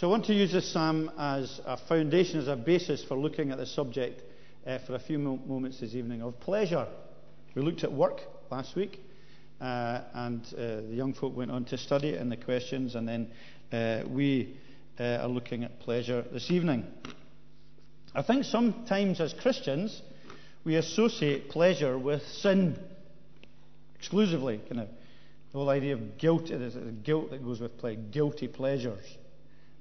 So I want to use this psalm as a foundation, as a basis for looking at the subject uh, for a few mo- moments this evening of pleasure. We looked at work last week, uh, and uh, the young folk went on to study it the questions, and then uh, we uh, are looking at pleasure this evening. I think sometimes as Christians, we associate pleasure with sin exclusively. Kind of the whole idea of guilt, there's guilt that goes with play, guilty pleasures.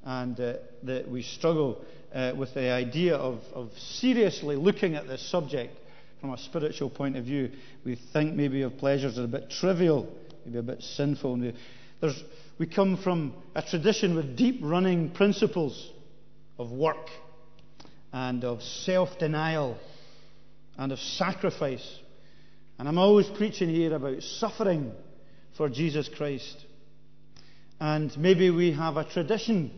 And uh, that we struggle uh, with the idea of, of seriously looking at this subject from a spiritual point of view. We think maybe of pleasures as a bit trivial, maybe a bit sinful. We, we come from a tradition with deep running principles of work and of self denial and of sacrifice. And I'm always preaching here about suffering for Jesus Christ. And maybe we have a tradition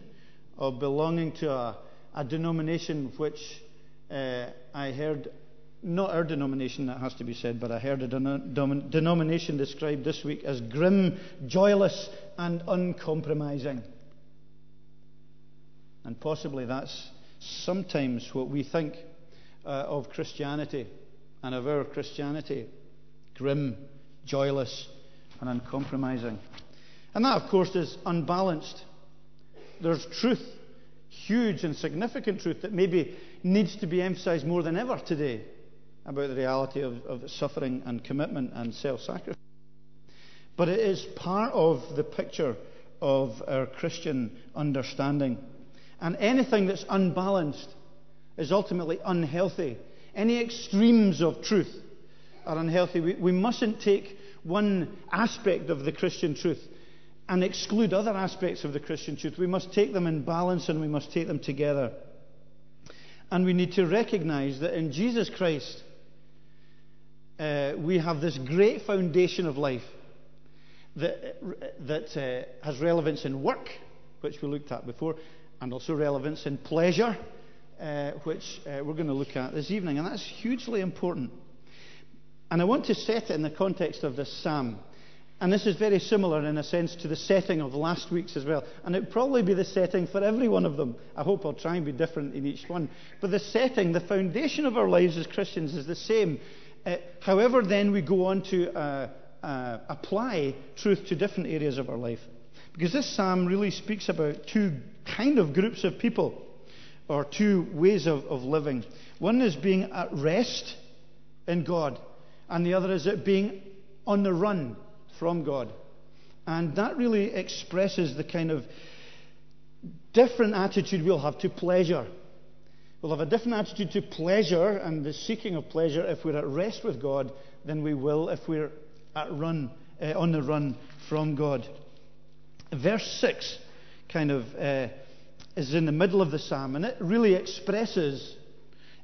of belonging to a, a denomination which uh, I heard, not our denomination, that has to be said, but I heard a denomination described this week as grim, joyless, and uncompromising. And possibly that's sometimes what we think uh, of Christianity and of our Christianity grim, joyless, and uncompromising. And that, of course, is unbalanced. There's truth, huge and significant truth, that maybe needs to be emphasized more than ever today about the reality of, of suffering and commitment and self sacrifice. But it is part of the picture of our Christian understanding. And anything that's unbalanced is ultimately unhealthy. Any extremes of truth are unhealthy. We, we mustn't take one aspect of the Christian truth and exclude other aspects of the Christian truth. We must take them in balance and we must take them together. And we need to recognize that in Jesus Christ, uh, we have this great foundation of life that, that uh, has relevance in work, which we looked at before, and also relevance in pleasure, uh, which uh, we're going to look at this evening. And that's hugely important. And I want to set it in the context of this psalm. And this is very similar in a sense to the setting of last week's as well. And it'll probably be the setting for every one of them. I hope I'll try and be different in each one. But the setting, the foundation of our lives as Christians is the same. Uh, however, then we go on to uh, uh, apply truth to different areas of our life. Because this psalm really speaks about two kind of groups of people, or two ways of, of living. One is being at rest in God, and the other is being on the run from God. And that really expresses the kind of different attitude we'll have to pleasure. We'll have a different attitude to pleasure and the seeking of pleasure if we're at rest with God than we will if we're at run, uh, on the run from God. Verse 6 kind of uh, is in the middle of the psalm, and it really expresses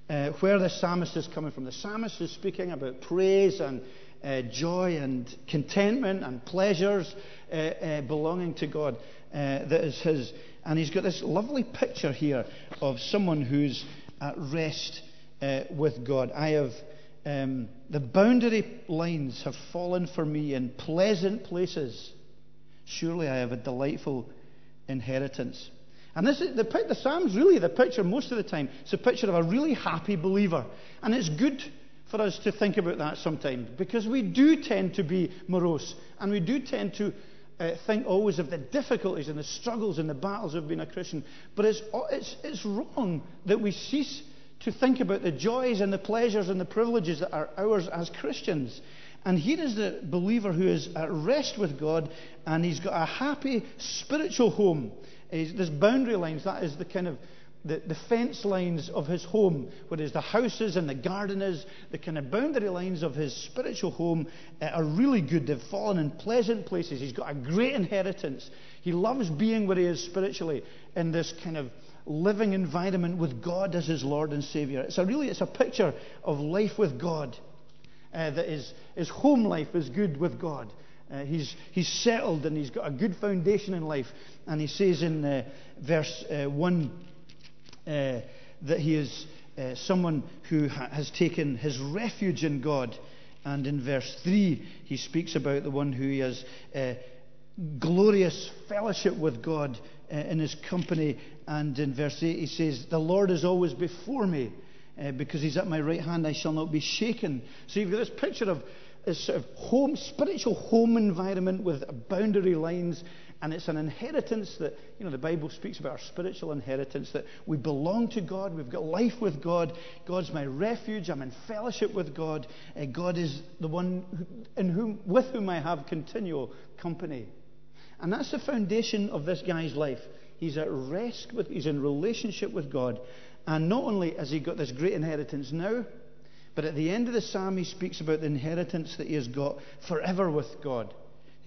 uh, where the psalmist is coming from. The psalmist is speaking about praise and uh, joy and contentment and pleasures uh, uh, belonging to God. that is his. And he's got this lovely picture here of someone who's at rest with God. I have um, the boundary lines have fallen for me in pleasant places. Surely I have a delightful inheritance. And this is the, the Psalm's really the picture most of the time. It's a picture of a really happy believer. And it's good for us to think about that sometimes because we do tend to be morose and we do tend to uh, think always of the difficulties and the struggles and the battles of being a Christian. But it's, it's, it's wrong that we cease to think about the joys and the pleasures and the privileges that are ours as Christians. And here is the believer who is at rest with God and he's got a happy spiritual home. He's, there's boundary lines, that is the kind of the, the fence lines of his home, whereas the houses and the garden is, the kind of boundary lines of his spiritual home uh, are really good. They've fallen in pleasant places. He's got a great inheritance. He loves being where he is spiritually in this kind of living environment with God as his Lord and Savior. It's a really it's a picture of life with God. Uh, that his, his home life is good with God. Uh, he's, he's settled and he's got a good foundation in life. And he says in uh, verse uh, 1 uh, that he is uh, someone who ha- has taken his refuge in God. And in verse 3, he speaks about the one who has glorious fellowship with God uh, in his company. And in verse 8, he says, The Lord is always before me. Uh, because he's at my right hand, I shall not be shaken. So you've got this picture of this sort of home, spiritual home environment with boundary lines and it's an inheritance that, you know, the Bible speaks about our spiritual inheritance that we belong to God. We've got life with God. God's my refuge. I'm in fellowship with God. Uh, God is the one in whom, with whom I have continual company. And that's the foundation of this guy's life. He's at rest with, he's in relationship with God. And not only has he got this great inheritance now, but at the end of the psalm, he speaks about the inheritance that he has got forever with God.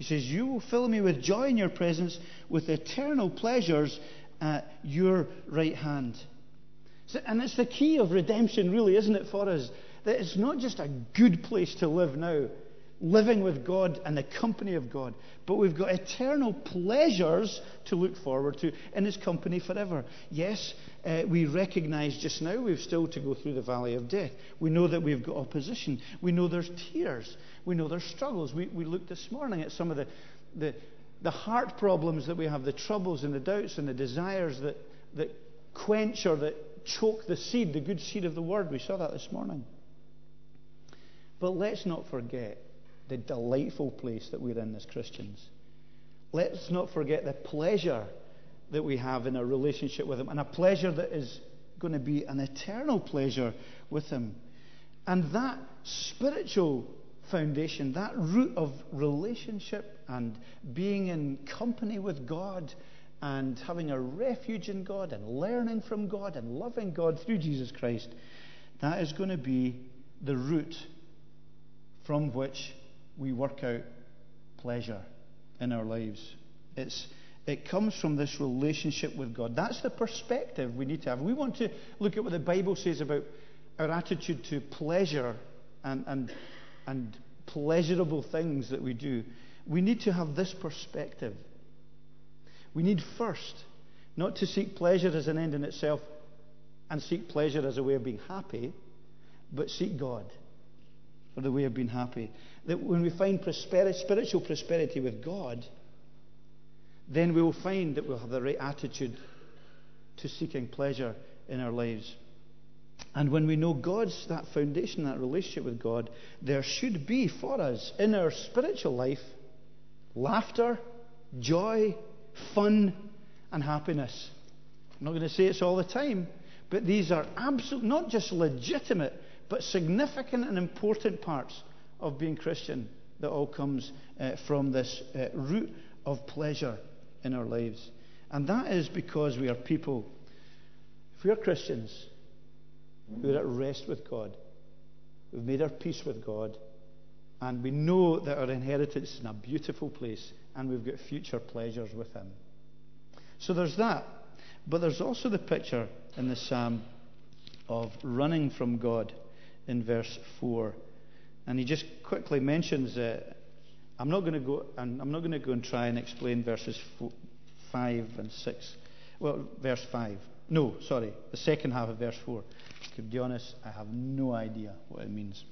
He says, You will fill me with joy in your presence, with eternal pleasures at your right hand. And it's the key of redemption, really, isn't it, for us? That it's not just a good place to live now, living with God and the company of God. But we've got eternal pleasures to look forward to in His company forever. Yes, uh, we recognize just now we've still to go through the valley of death. We know that we've got opposition. We know there's tears. We know there's struggles. We, we looked this morning at some of the, the, the heart problems that we have, the troubles and the doubts and the desires that, that quench or that choke the seed, the good seed of the word. We saw that this morning. But let's not forget the delightful place that we're in as Christians. Let's not forget the pleasure that we have in our relationship with Him, and a pleasure that is going to be an eternal pleasure with Him. And that spiritual foundation, that root of relationship and being in company with God and having a refuge in God and learning from God and loving God through Jesus Christ, that is going to be the root from which we work out pleasure in our lives. It's, it comes from this relationship with God. That's the perspective we need to have. We want to look at what the Bible says about our attitude to pleasure and, and, and pleasurable things that we do. We need to have this perspective. We need first not to seek pleasure as an end in itself and seek pleasure as a way of being happy, but seek God for the way of being happy. That when we find prosperity, spiritual prosperity with God, then we will find that we'll have the right attitude to seeking pleasure in our lives. And when we know God's that foundation, that relationship with God, there should be for us in our spiritual life laughter, joy, fun, and happiness. I'm not going to say it's all the time, but these are absolute, not just legitimate, but significant and important parts of being Christian that all comes uh, from this uh, root of pleasure in our lives. And that is because we are people, if we are Christians, we're at rest with God, we've made our peace with God, and we know that our inheritance is in a beautiful place, and we've got future pleasures with Him. So there's that. But there's also the picture in the psalm of running from God in verse 4. And he just quickly mentions uh, I'm not going to go and I'm not going to go and try and explain verses four, 5 and 6. Well, verse 5. No, sorry, the second half of verse 4. To be honest, I have no idea what it means.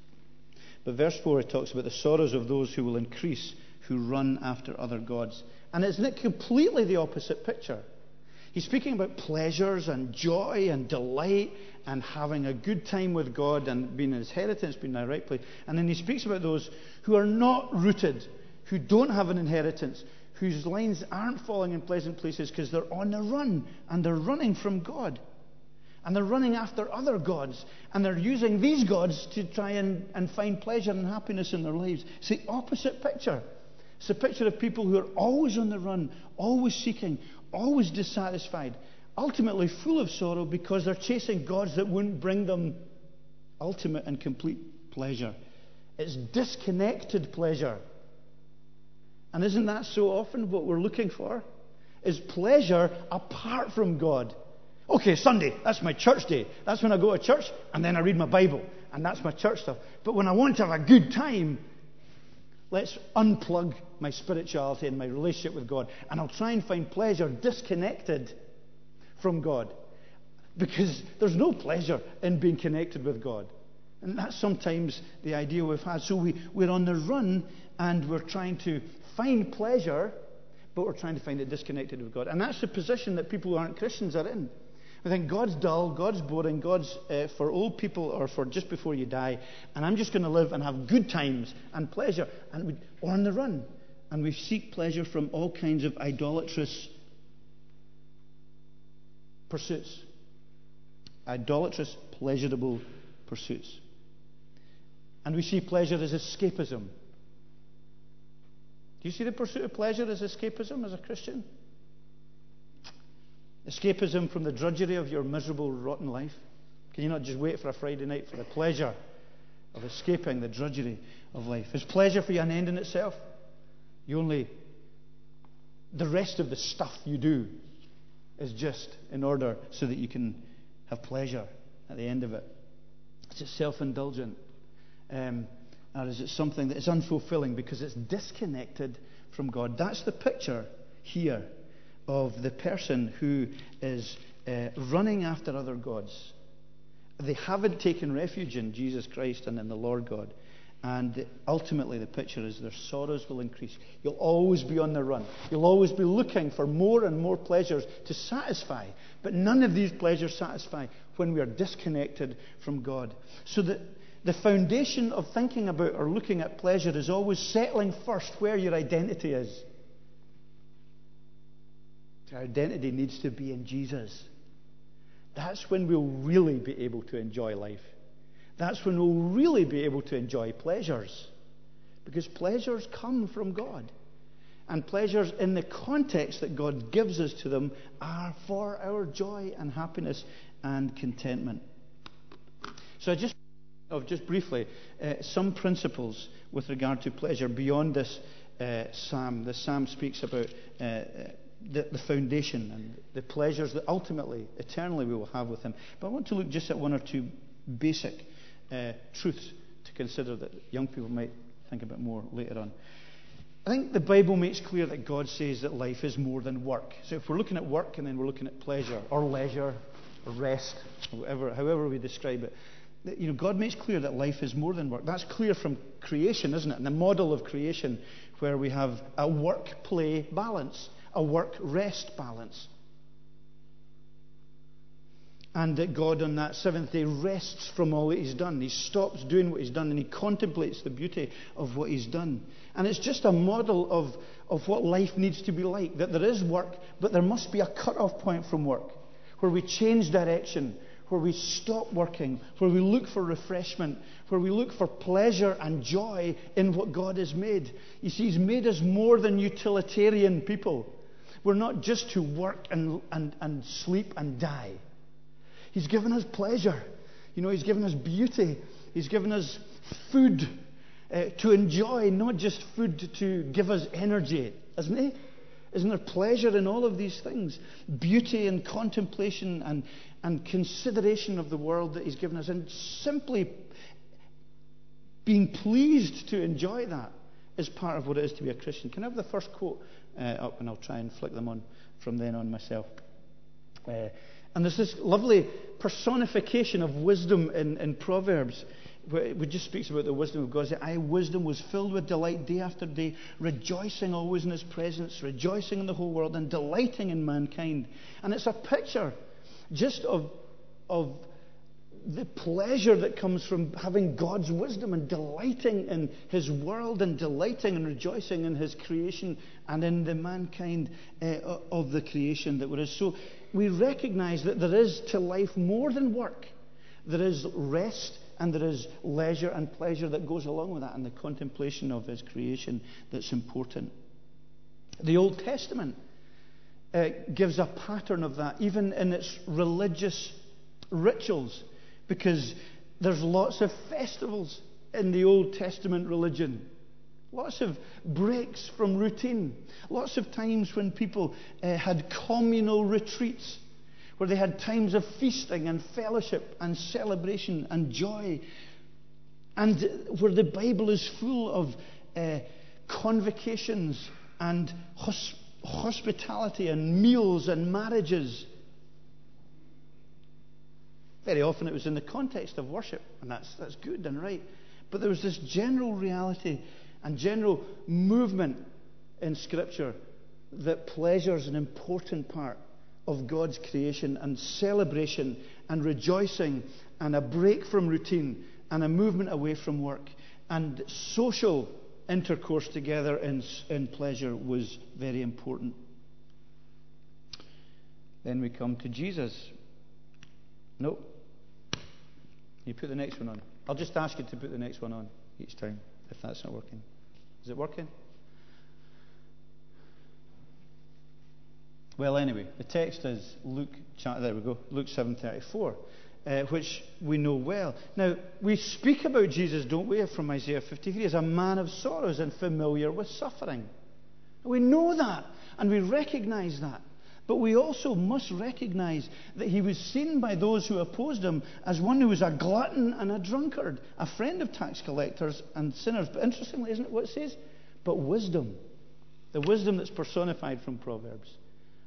But verse 4 it talks about the sorrows of those who will increase, who run after other gods. And isn't it completely the opposite picture? He's speaking about pleasures and joy and delight and having a good time with God and being in his inheritance, being in the right place. And then he speaks about those who are not rooted, who don't have an inheritance, whose lines aren't falling in pleasant places because they're on the run and they're running from God. And they're running after other gods. And they're using these gods to try and, and find pleasure and happiness in their lives. It's the opposite picture. It's a picture of people who are always on the run, always seeking, always dissatisfied, ultimately full of sorrow because they're chasing gods that wouldn't bring them ultimate and complete pleasure. It's disconnected pleasure. And isn't that so often what we're looking for? Is pleasure apart from God. Okay, Sunday, that's my church day. That's when I go to church and then I read my Bible. And that's my church stuff. But when I want to have a good time, let's unplug my spirituality and my relationship with God. And I'll try and find pleasure disconnected from God. Because there's no pleasure in being connected with God. And that's sometimes the idea we've had. So we, we're on the run and we're trying to find pleasure, but we're trying to find it disconnected with God. And that's the position that people who aren't Christians are in. I think God's dull, God's boring, God's uh, for old people or for just before you die, and I'm just going to live and have good times and pleasure, and we, or on the run. And we seek pleasure from all kinds of idolatrous pursuits. Idolatrous, pleasurable pursuits. And we see pleasure as escapism. Do you see the pursuit of pleasure as escapism as a Christian? Escapism from the drudgery of your miserable, rotten life? Can you not just wait for a Friday night for the pleasure of escaping the drudgery of life? Is pleasure for you an end in itself? You only. The rest of the stuff you do is just in order so that you can have pleasure at the end of it. Is it self indulgent? Um, or is it something that is unfulfilling because it's disconnected from God? That's the picture here of the person who is uh, running after other gods. They haven't taken refuge in Jesus Christ and in the Lord God. And ultimately, the picture is their sorrows will increase. You'll always be on the run. You'll always be looking for more and more pleasures to satisfy. But none of these pleasures satisfy when we are disconnected from God. So that the foundation of thinking about or looking at pleasure is always settling first where your identity is. Our identity needs to be in Jesus. That's when we'll really be able to enjoy life. That's when we'll really be able to enjoy pleasures. Because pleasures come from God. And pleasures in the context that God gives us to them are for our joy and happiness and contentment. So I just of just briefly uh, some principles with regard to pleasure beyond this uh, psalm. The psalm speaks about uh, uh, the, the, foundation and the pleasures that ultimately, eternally, we will have with Him. But I want to look just at one or two basic uh, truths to consider that young people might think about more later on. I think the Bible makes clear that God says that life is more than work. So if we're looking at work and then we're looking at pleasure or leisure or rest, or whatever, however we describe it, you know, God makes clear that life is more than work. That's clear from creation, isn't it? And the model of creation where we have a work play balance, a work rest balance. And that God on that seventh day rests from all that He's done. He stops doing what He's done and He contemplates the beauty of what He's done. And it's just a model of, of what life needs to be like that there is work, but there must be a cut off point from work where we change direction, where we stop working, where we look for refreshment, where we look for pleasure and joy in what God has made. You see, He's made us more than utilitarian people. We're not just to work and, and, and sleep and die. He's given us pleasure. You know, He's given us beauty. He's given us food uh, to enjoy, not just food to give us energy, isn't He? Isn't there pleasure in all of these things? Beauty and contemplation and, and consideration of the world that He's given us, and simply being pleased to enjoy that is part of what it is to be a Christian. Can I have the first quote uh, up, and I'll try and flick them on from then on myself. Uh, and there's this lovely personification of wisdom in, in Proverbs which just speaks about the wisdom of God. I, wisdom, was filled with delight day after day, rejoicing always in His presence, rejoicing in the whole world, and delighting in mankind. And it's a picture just of, of the pleasure that comes from having God's wisdom and delighting in His world and delighting and rejoicing in His creation and in the mankind uh, of the creation that we're in. So we recognize that there is to life more than work. There is rest and there is leisure and pleasure that goes along with that, and the contemplation of His creation that's important. The Old Testament uh, gives a pattern of that, even in its religious rituals, because there's lots of festivals in the Old Testament religion. Lots of breaks from routine. Lots of times when people uh, had communal retreats where they had times of feasting and fellowship and celebration and joy, and where the Bible is full of uh, convocations and hosp- hospitality and meals and marriages. Very often it was in the context of worship, and that's, that's good and right. But there was this general reality and general movement in Scripture that pleasure is an important part of God's creation and celebration and rejoicing and a break from routine and a movement away from work and social intercourse together in, in pleasure was very important. Then we come to Jesus. Nope. You put the next one on. I'll just ask you to put the next one on each time if that's not working. Is it working? Well, anyway, the text is Luke. There we go. Luke 7:34 uh, which we know well. Now, we speak about Jesus, don't we, from Isaiah 53, as a man of sorrows and familiar with suffering. We know that, and we recognize that. But we also must recognize that he was seen by those who opposed him as one who was a glutton and a drunkard, a friend of tax collectors and sinners. But interestingly, isn't it what it says? But wisdom, the wisdom that's personified from Proverbs.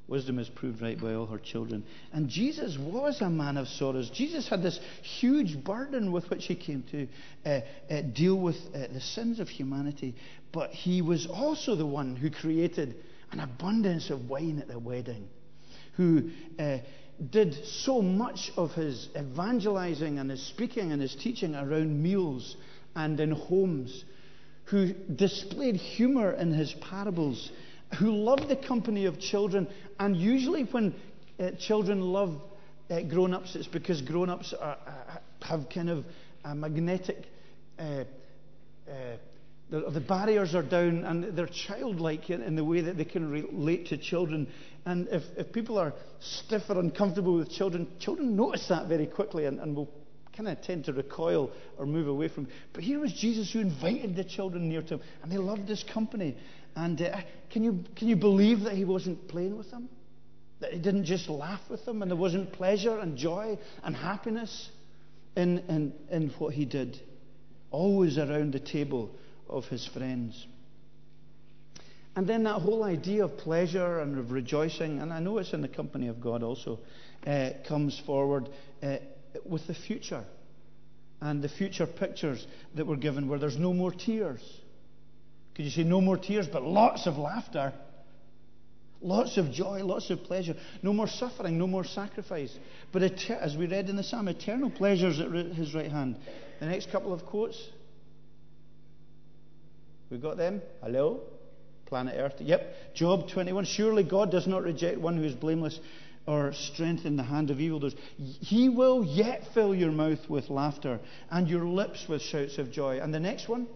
Wisdom is proved right by all her children. And Jesus was a man of sorrows. Jesus had this huge burden with which he came to uh, uh, deal with uh, the sins of humanity. But he was also the one who created an abundance of wine at the wedding, who uh, did so much of his evangelizing and his speaking and his teaching around meals and in homes, who displayed humor in his parables who loved the company of children. And usually, when uh, children love uh, grown ups, it's because grown ups have kind of a magnetic. Uh, uh, the, the, barriers are down and they're childlike in, in, the way that they can relate to children. And if, if people are stiff or uncomfortable with children, children notice that very quickly and, and will kind of tend to recoil or move away from. But here was Jesus who invited the children near to him, and they loved his company. And uh, can, you, can you believe that he wasn't playing with them? That he didn't just laugh with them and there wasn't pleasure and joy and happiness in, in, in what he did? Always around the table of his friends. And then that whole idea of pleasure and of rejoicing, and I know it's in the company of God also, uh, comes forward uh, with the future and the future pictures that were given where there's no more tears could you say no more tears, but lots of laughter? Lots of joy, lots of pleasure. No more suffering, no more sacrifice. But as we read in the psalm, eternal pleasures at his right hand. The next couple of quotes. We got them? Hello? Planet Earth. Yep. Job 21. Surely God does not reject one who is blameless or strengthen the hand of evildoers. He will yet fill your mouth with laughter and your lips with shouts of joy. And the next one?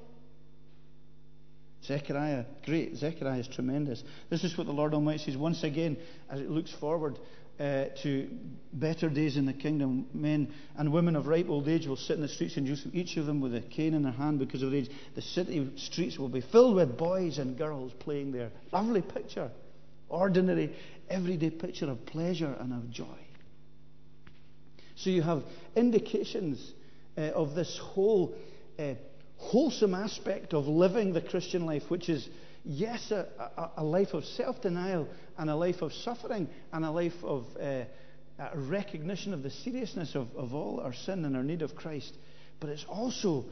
Zechariah, great. Zechariah is tremendous. This is what the Lord Almighty says once again as it looks forward uh, to better days in the kingdom. Men and women of ripe old age will sit in the streets in Jerusalem, each of them with a cane in their hand because of age. The city streets will be filled with boys and girls playing there. Lovely picture. Ordinary, everyday picture of pleasure and of joy. So you have indications uh, of this whole. Uh, wholesome aspect of living the Christian life, which is, yes, a, a, a life of self denial and a life of suffering and a life of uh, a recognition of the seriousness of, of all our sin and our need of Christ, but it's also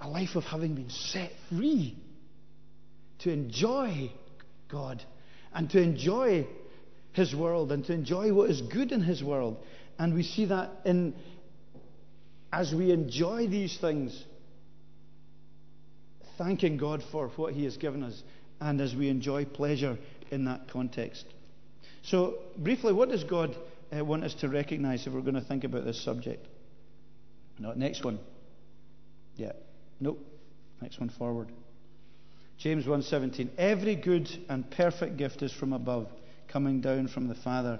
a life of having been set free to enjoy God and to enjoy His world and to enjoy what is good in His world. And we see that in as we enjoy these things thanking God for what He has given us and as we enjoy pleasure in that context. So, briefly, what does God uh, want us to recognize if we're going to think about this subject? No, next one. Yeah. Nope. Next one forward. James 1:17 Every good and perfect gift is from above, coming down from the Father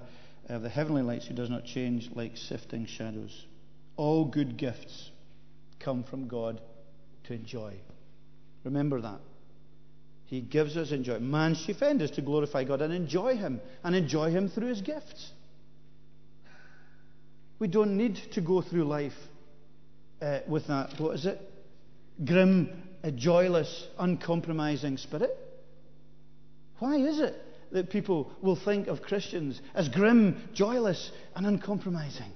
of the heavenly lights who does not change like sifting shadows. All good gifts come from God to enjoy. Remember that. He gives us enjoy. Man's chief end is to glorify God and enjoy Him, and enjoy Him through His gifts. We don't need to go through life uh, with that, what is it? Grim, a joyless, uncompromising spirit. Why is it that people will think of Christians as grim, joyless, and uncompromising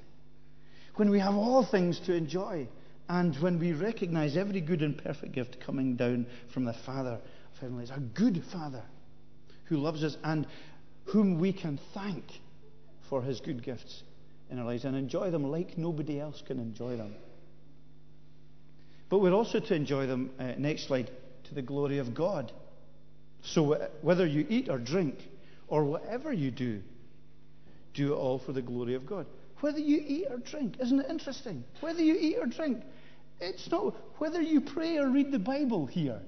when we have all things to enjoy? And when we recognize every good and perfect gift coming down from the Father heavenlies, a good Father who loves us, and whom we can thank for his good gifts in our lives and enjoy them like nobody else can enjoy them. But we're also to enjoy them, uh, next slide, to the glory of God. So whether you eat or drink or whatever you do, do it all for the glory of God. Whether you eat or drink, isn't it interesting? Whether you eat or drink, it's not whether you pray or read the Bible here.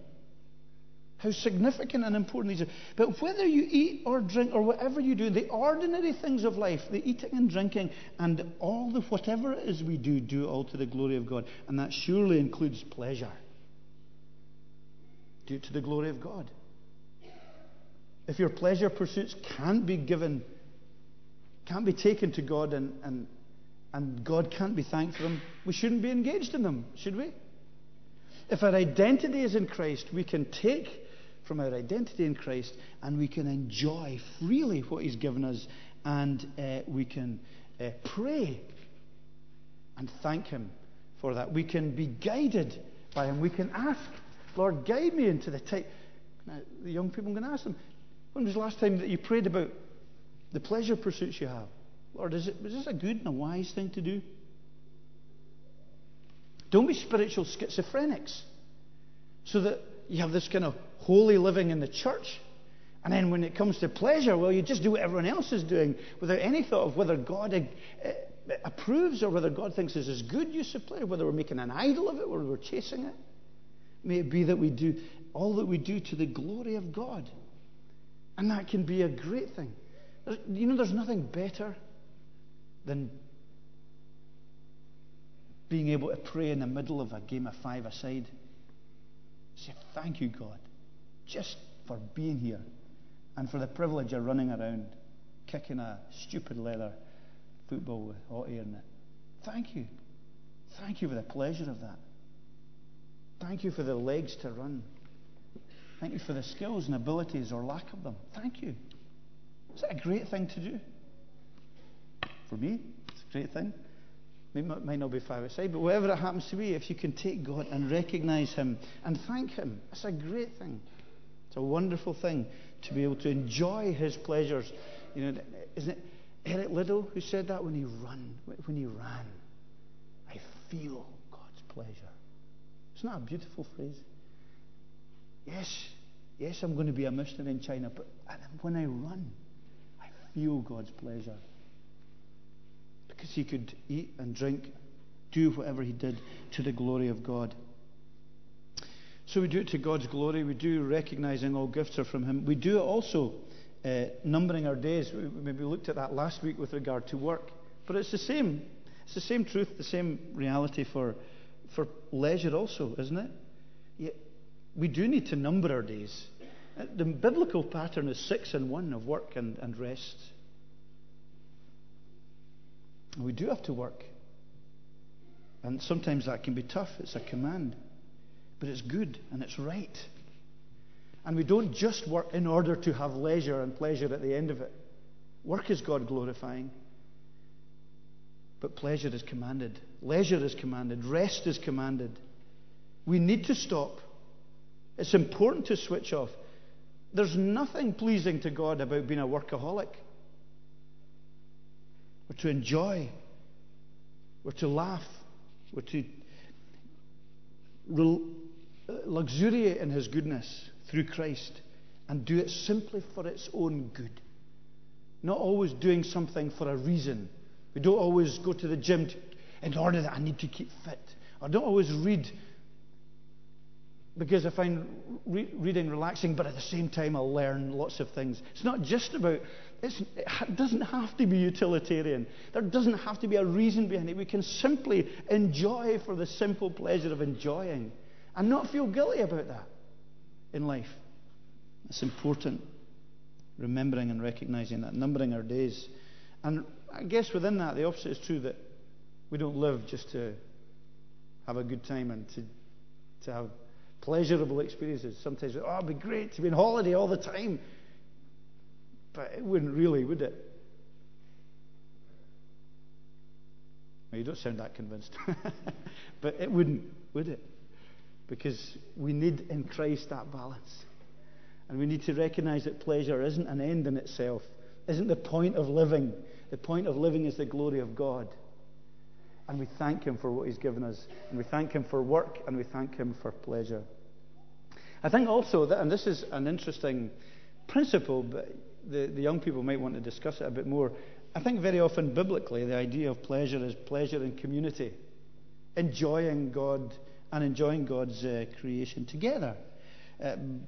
How significant and important these are. But whether you eat or drink or whatever you do, the ordinary things of life, the eating and drinking, and all the whatever it is we do, do all to the glory of God. And that surely includes pleasure. Do it to the glory of God. If your pleasure pursuits can't be given, can't be taken to God, and, and, and God can't be thanked for them, we shouldn't be engaged in them, should we? If our identity is in Christ, we can take from our identity in Christ and we can enjoy freely what He's given us and uh, we can uh, pray and thank Him for that. We can be guided by Him. We can ask, Lord, guide me into the type. Now, the young people, I'm going to ask them, when was the last time that you prayed about the pleasure pursuits you have? Lord, is, it, is this a good and a wise thing to do? Don't be spiritual schizophrenics so that you have this kind of holy living in the church. And then when it comes to pleasure, well, you just do what everyone else is doing without any thought of whether God uh, approves or whether God thinks this is good use of pleasure, whether we're making an idol of it, or we're chasing it. May it be that we do all that we do to the glory of God. And that can be a great thing. You know, there's nothing better than being able to pray in the middle of a game of five aside. Say, Thank you, God, just for being here and for the privilege of running around kicking a stupid leather football with hot air in it. Thank you. Thank you for the pleasure of that. Thank you for the legs to run. Thank you for the skills and abilities or lack of them. Thank you. Is that a great thing to do? For me, it's a great thing. It might not be five aside, but whatever it happens to be, if you can take God and recognize Him and thank Him, it's a great thing. It's a wonderful thing to be able to enjoy His pleasures. You know, isn't it Eric Liddell who said that when he ran? When he ran, I feel God's pleasure. Isn't that a beautiful phrase? Yes, yes, I'm going to be a missionary in China, but when I run, I feel God's pleasure. Because he could eat and drink, do whatever he did to the glory of God. So we do it to God's glory. We do recognizing all gifts are from Him. We do it also uh, numbering our days. We maybe looked at that last week with regard to work. But it's the same. It's the same truth, the same reality for, for leisure also, isn't it? we do need to number our days. Uh, the biblical pattern is six and one of work and, and rest. We do have to work. And sometimes that can be tough. It's a command. But it's good and it's right. And we don't just work in order to have leisure and pleasure at the end of it. Work is God glorifying. But pleasure is commanded. Leisure is commanded. Rest is commanded. We need to stop it's important to switch off. There's nothing pleasing to God about being a workaholic. We're to enjoy. We're to laugh. We're to luxuriate in His goodness through Christ and do it simply for its own good. Not always doing something for a reason. We don't always go to the gym to, in order that I need to keep fit. I don't always read because I find re- reading relaxing, but at the same time, I'll learn lots of things. It's not just about, it doesn't have to be utilitarian. There doesn't have to be a reason behind it. We can simply enjoy for the simple pleasure of enjoying and not feel guilty about that in life. It's important. Remembering and recognizing that, numbering our days. And I guess within that, the opposite is true that we don't live just to have a good time and to, to have pleasurable experiences. Sometimes, oh, it'd be great to be on holiday all the time. But it wouldn't really, would it? Well, you don't sound that convinced. but it wouldn't, would it? Because we need in Christ that balance. And we need to recognize that pleasure isn't an end in itself, isn't the point of living. The point of living is the glory of God. And we thank Him for what He's given us. And we thank Him for work, and we thank Him for pleasure. I think also that, and this is an interesting principle, but the, the young people might want to discuss it a bit more. I think very often biblically, the idea of pleasure is pleasure in community, enjoying God and enjoying God's uh, creation together. Um,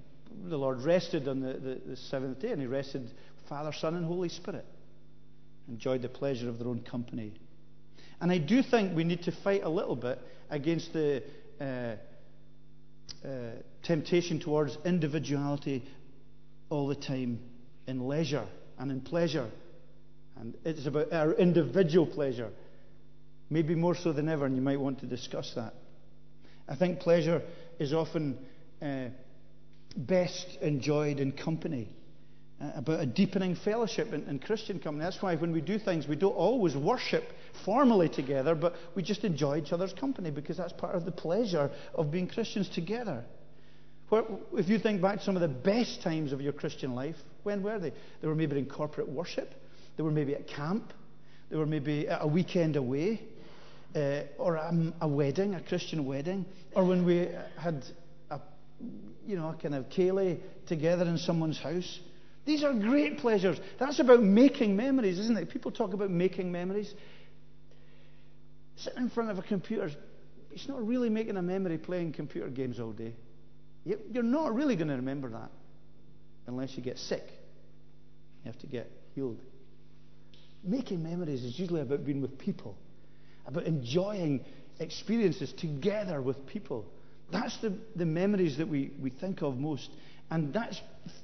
the Lord rested on the, the, the, seventh day, and He rested Father, Son, and Holy Spirit. Enjoyed the pleasure of their own company. And I do think we need to fight a little bit against the uh, uh, temptation towards individuality all the time in leisure and in pleasure. And it's about our individual pleasure, maybe more so than ever, and you might want to discuss that. I think pleasure is often uh, best enjoyed in company, uh, about a deepening fellowship in, in Christian company. That's why when we do things, we don't always worship formally together, but we just enjoy each other's company because that's part of the pleasure of being Christians together. Where, if you think back to some of the best times of your Christian life, when were they? They were maybe in corporate worship, they were maybe at camp, they were maybe at a weekend away, uh, or a, a, wedding, a Christian wedding, or when we had a, you know, a kind of ceilidh together in someone's house. These are great pleasures. That's about making memories, isn't it? People talk about making memories. Sitting in front of a computer, it's not really making a memory playing computer games all day. You're not really going to remember that unless you get sick. You have to get healed. Making memories is usually about being with people, about enjoying experiences together with people. That's the, the memories that we, we think of most. And that's,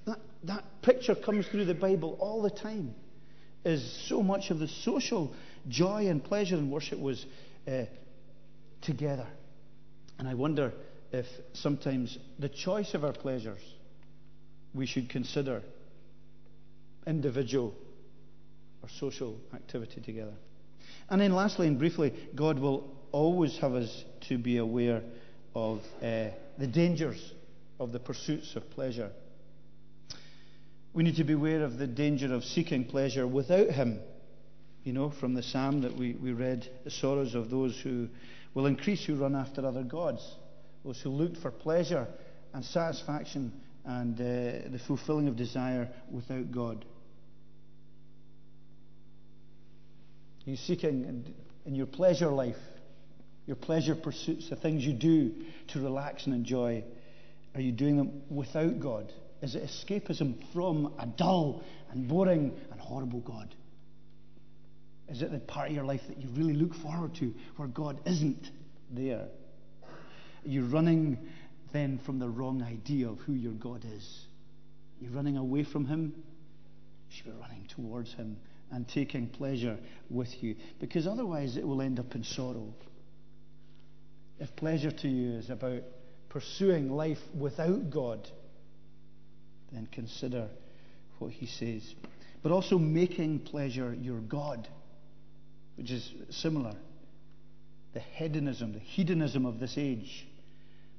that, that picture comes through the Bible all the time. Is so much of the social joy and pleasure in worship was uh, together. And I wonder if sometimes the choice of our pleasures we should consider individual or social activity together. And then, lastly and briefly, God will always have us to be aware of uh, the dangers of the pursuits of pleasure. We need to be aware of the danger of seeking pleasure without Him. You know, from the psalm that we, we read, the sorrows of those who will increase who run after other gods those who looked for pleasure and satisfaction and uh, the fulfilling of desire without God. Are you seeking in your pleasure life, your pleasure pursuits, the things you do to relax and enjoy, are you doing them without God? Is it escapism from a dull and boring and horrible God? Is it the part of your life that you really look forward to where God isn't there? You're running then from the wrong idea of who your God is. You're running away from Him. You should be running towards Him and taking pleasure with you, because otherwise it will end up in sorrow. If pleasure to you is about pursuing life without God, then consider what He says. But also making pleasure your God, which is similar. The hedonism, the hedonism of this age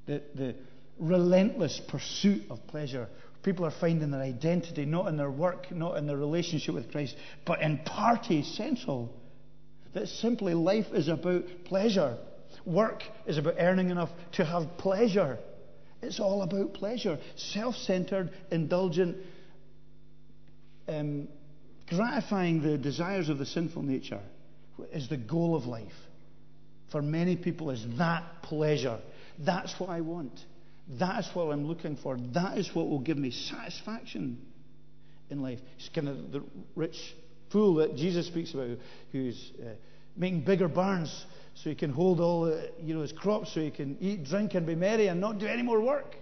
the, the relentless pursuit of pleasure. People are finding their identity not in their work, not in their relationship with Christ, but in party central. That simply life is about pleasure. Work is about earning enough to have pleasure. It's all about pleasure. Self centered, indulgent, um, gratifying the desires of the sinful nature is the goal of life. For many people, is that pleasure that's what I want. That is what I'm looking for. That is what will give me satisfaction in life. It's kind of the rich fool that Jesus speaks about who's uh, making bigger barns so he can hold all the, you know, his crops so he can eat, drink, and be merry and not do any more work.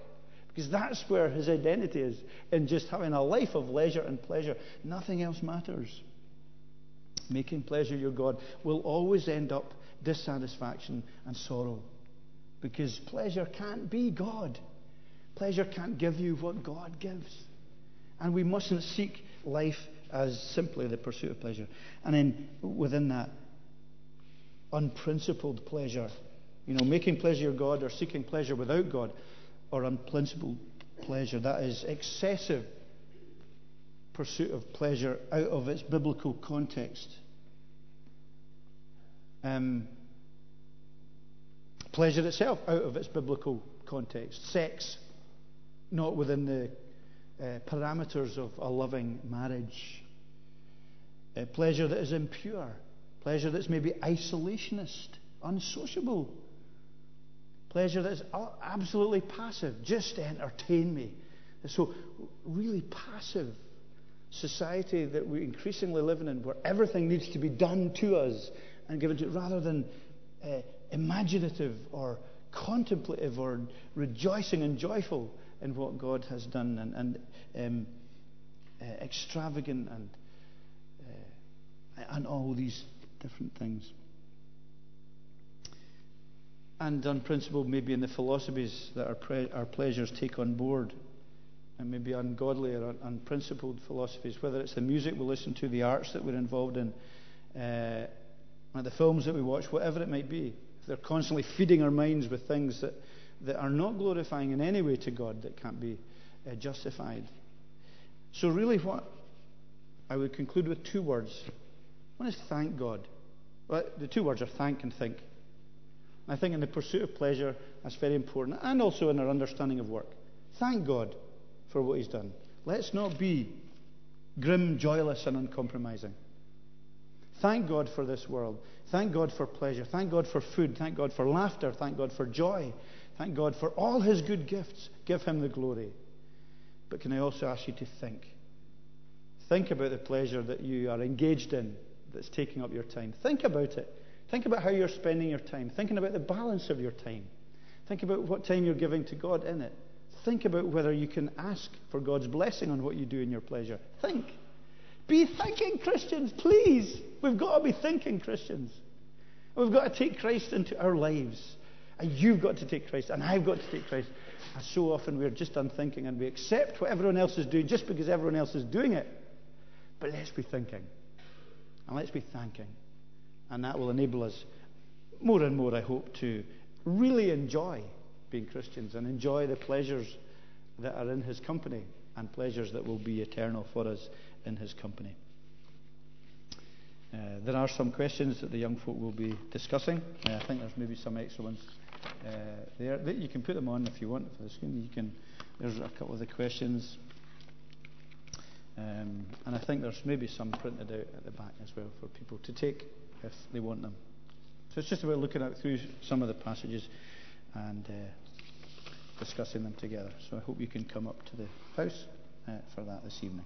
Because that's where his identity is, in just having a life of leisure and pleasure. Nothing else matters. Making pleasure your God will always end up dissatisfaction and sorrow. Because pleasure can't be God. Pleasure can't give you what God gives. And we mustn't seek life as simply the pursuit of pleasure. And then within that, unprincipled pleasure. You know, making pleasure God or seeking pleasure without God or unprincipled pleasure. That is excessive pursuit of pleasure out of its biblical context. Um, pleasure itself out of its biblical context. Sex, not within the uh, parameters of a loving marriage. Uh, pleasure that is impure. Pleasure that's maybe isolationist, unsociable. Pleasure that is absolutely passive, just entertain me. So, really passive society that we're increasingly live in, where everything needs to be done to us and given to rather than uh, imaginative or contemplative or rejoicing and joyful in what God has done and, and um, uh, extravagant and, uh, and all these different things. And unprincipled, maybe in the philosophies that our, pre- our pleasures take on board, and maybe ungodly or unprincipled philosophies, whether it's the music we listen to, the arts that we're involved in, uh, the films that we watch, whatever it might be. They're constantly feeding our minds with things that, that are not glorifying in any way to God, that can't be uh, justified. So, really, what I would conclude with two words. One is thank God. Well, the two words are thank and think. I think in the pursuit of pleasure, that's very important, and also in our understanding of work. Thank God for what He's done. Let's not be grim, joyless, and uncompromising. Thank God for this world. Thank God for pleasure. Thank God for food. Thank God for laughter. Thank God for joy. Thank God for all His good gifts. Give Him the glory. But can I also ask you to think? Think about the pleasure that you are engaged in that's taking up your time. Think about it. Think about how you're spending your time. Thinking about the balance of your time. Think about what time you're giving to God in it. Think about whether you can ask for God's blessing on what you do in your pleasure. Think. Be thinking Christians, please. We've got to be thinking Christians. We've got to take Christ into our lives. And you've got to take Christ, and I've got to take Christ. And so often we're just unthinking and we accept what everyone else is doing just because everyone else is doing it. But let's be thinking. And let's be thanking. And that will enable us more and more, I hope, to really enjoy being Christians and enjoy the pleasures that are in His company and pleasures that will be eternal for us in His company. Uh, there are some questions that the young folk will be discussing. Uh, I think there's maybe some extra ones uh, there. You can put them on if you want for the screen. You can. There's a couple of the questions. Um, and I think there's maybe some printed out at the back as well for people to take if they want them. So it's just about looking out through some of the passages and uh, discussing them together. So I hope you can come up to the house uh, for that this evening.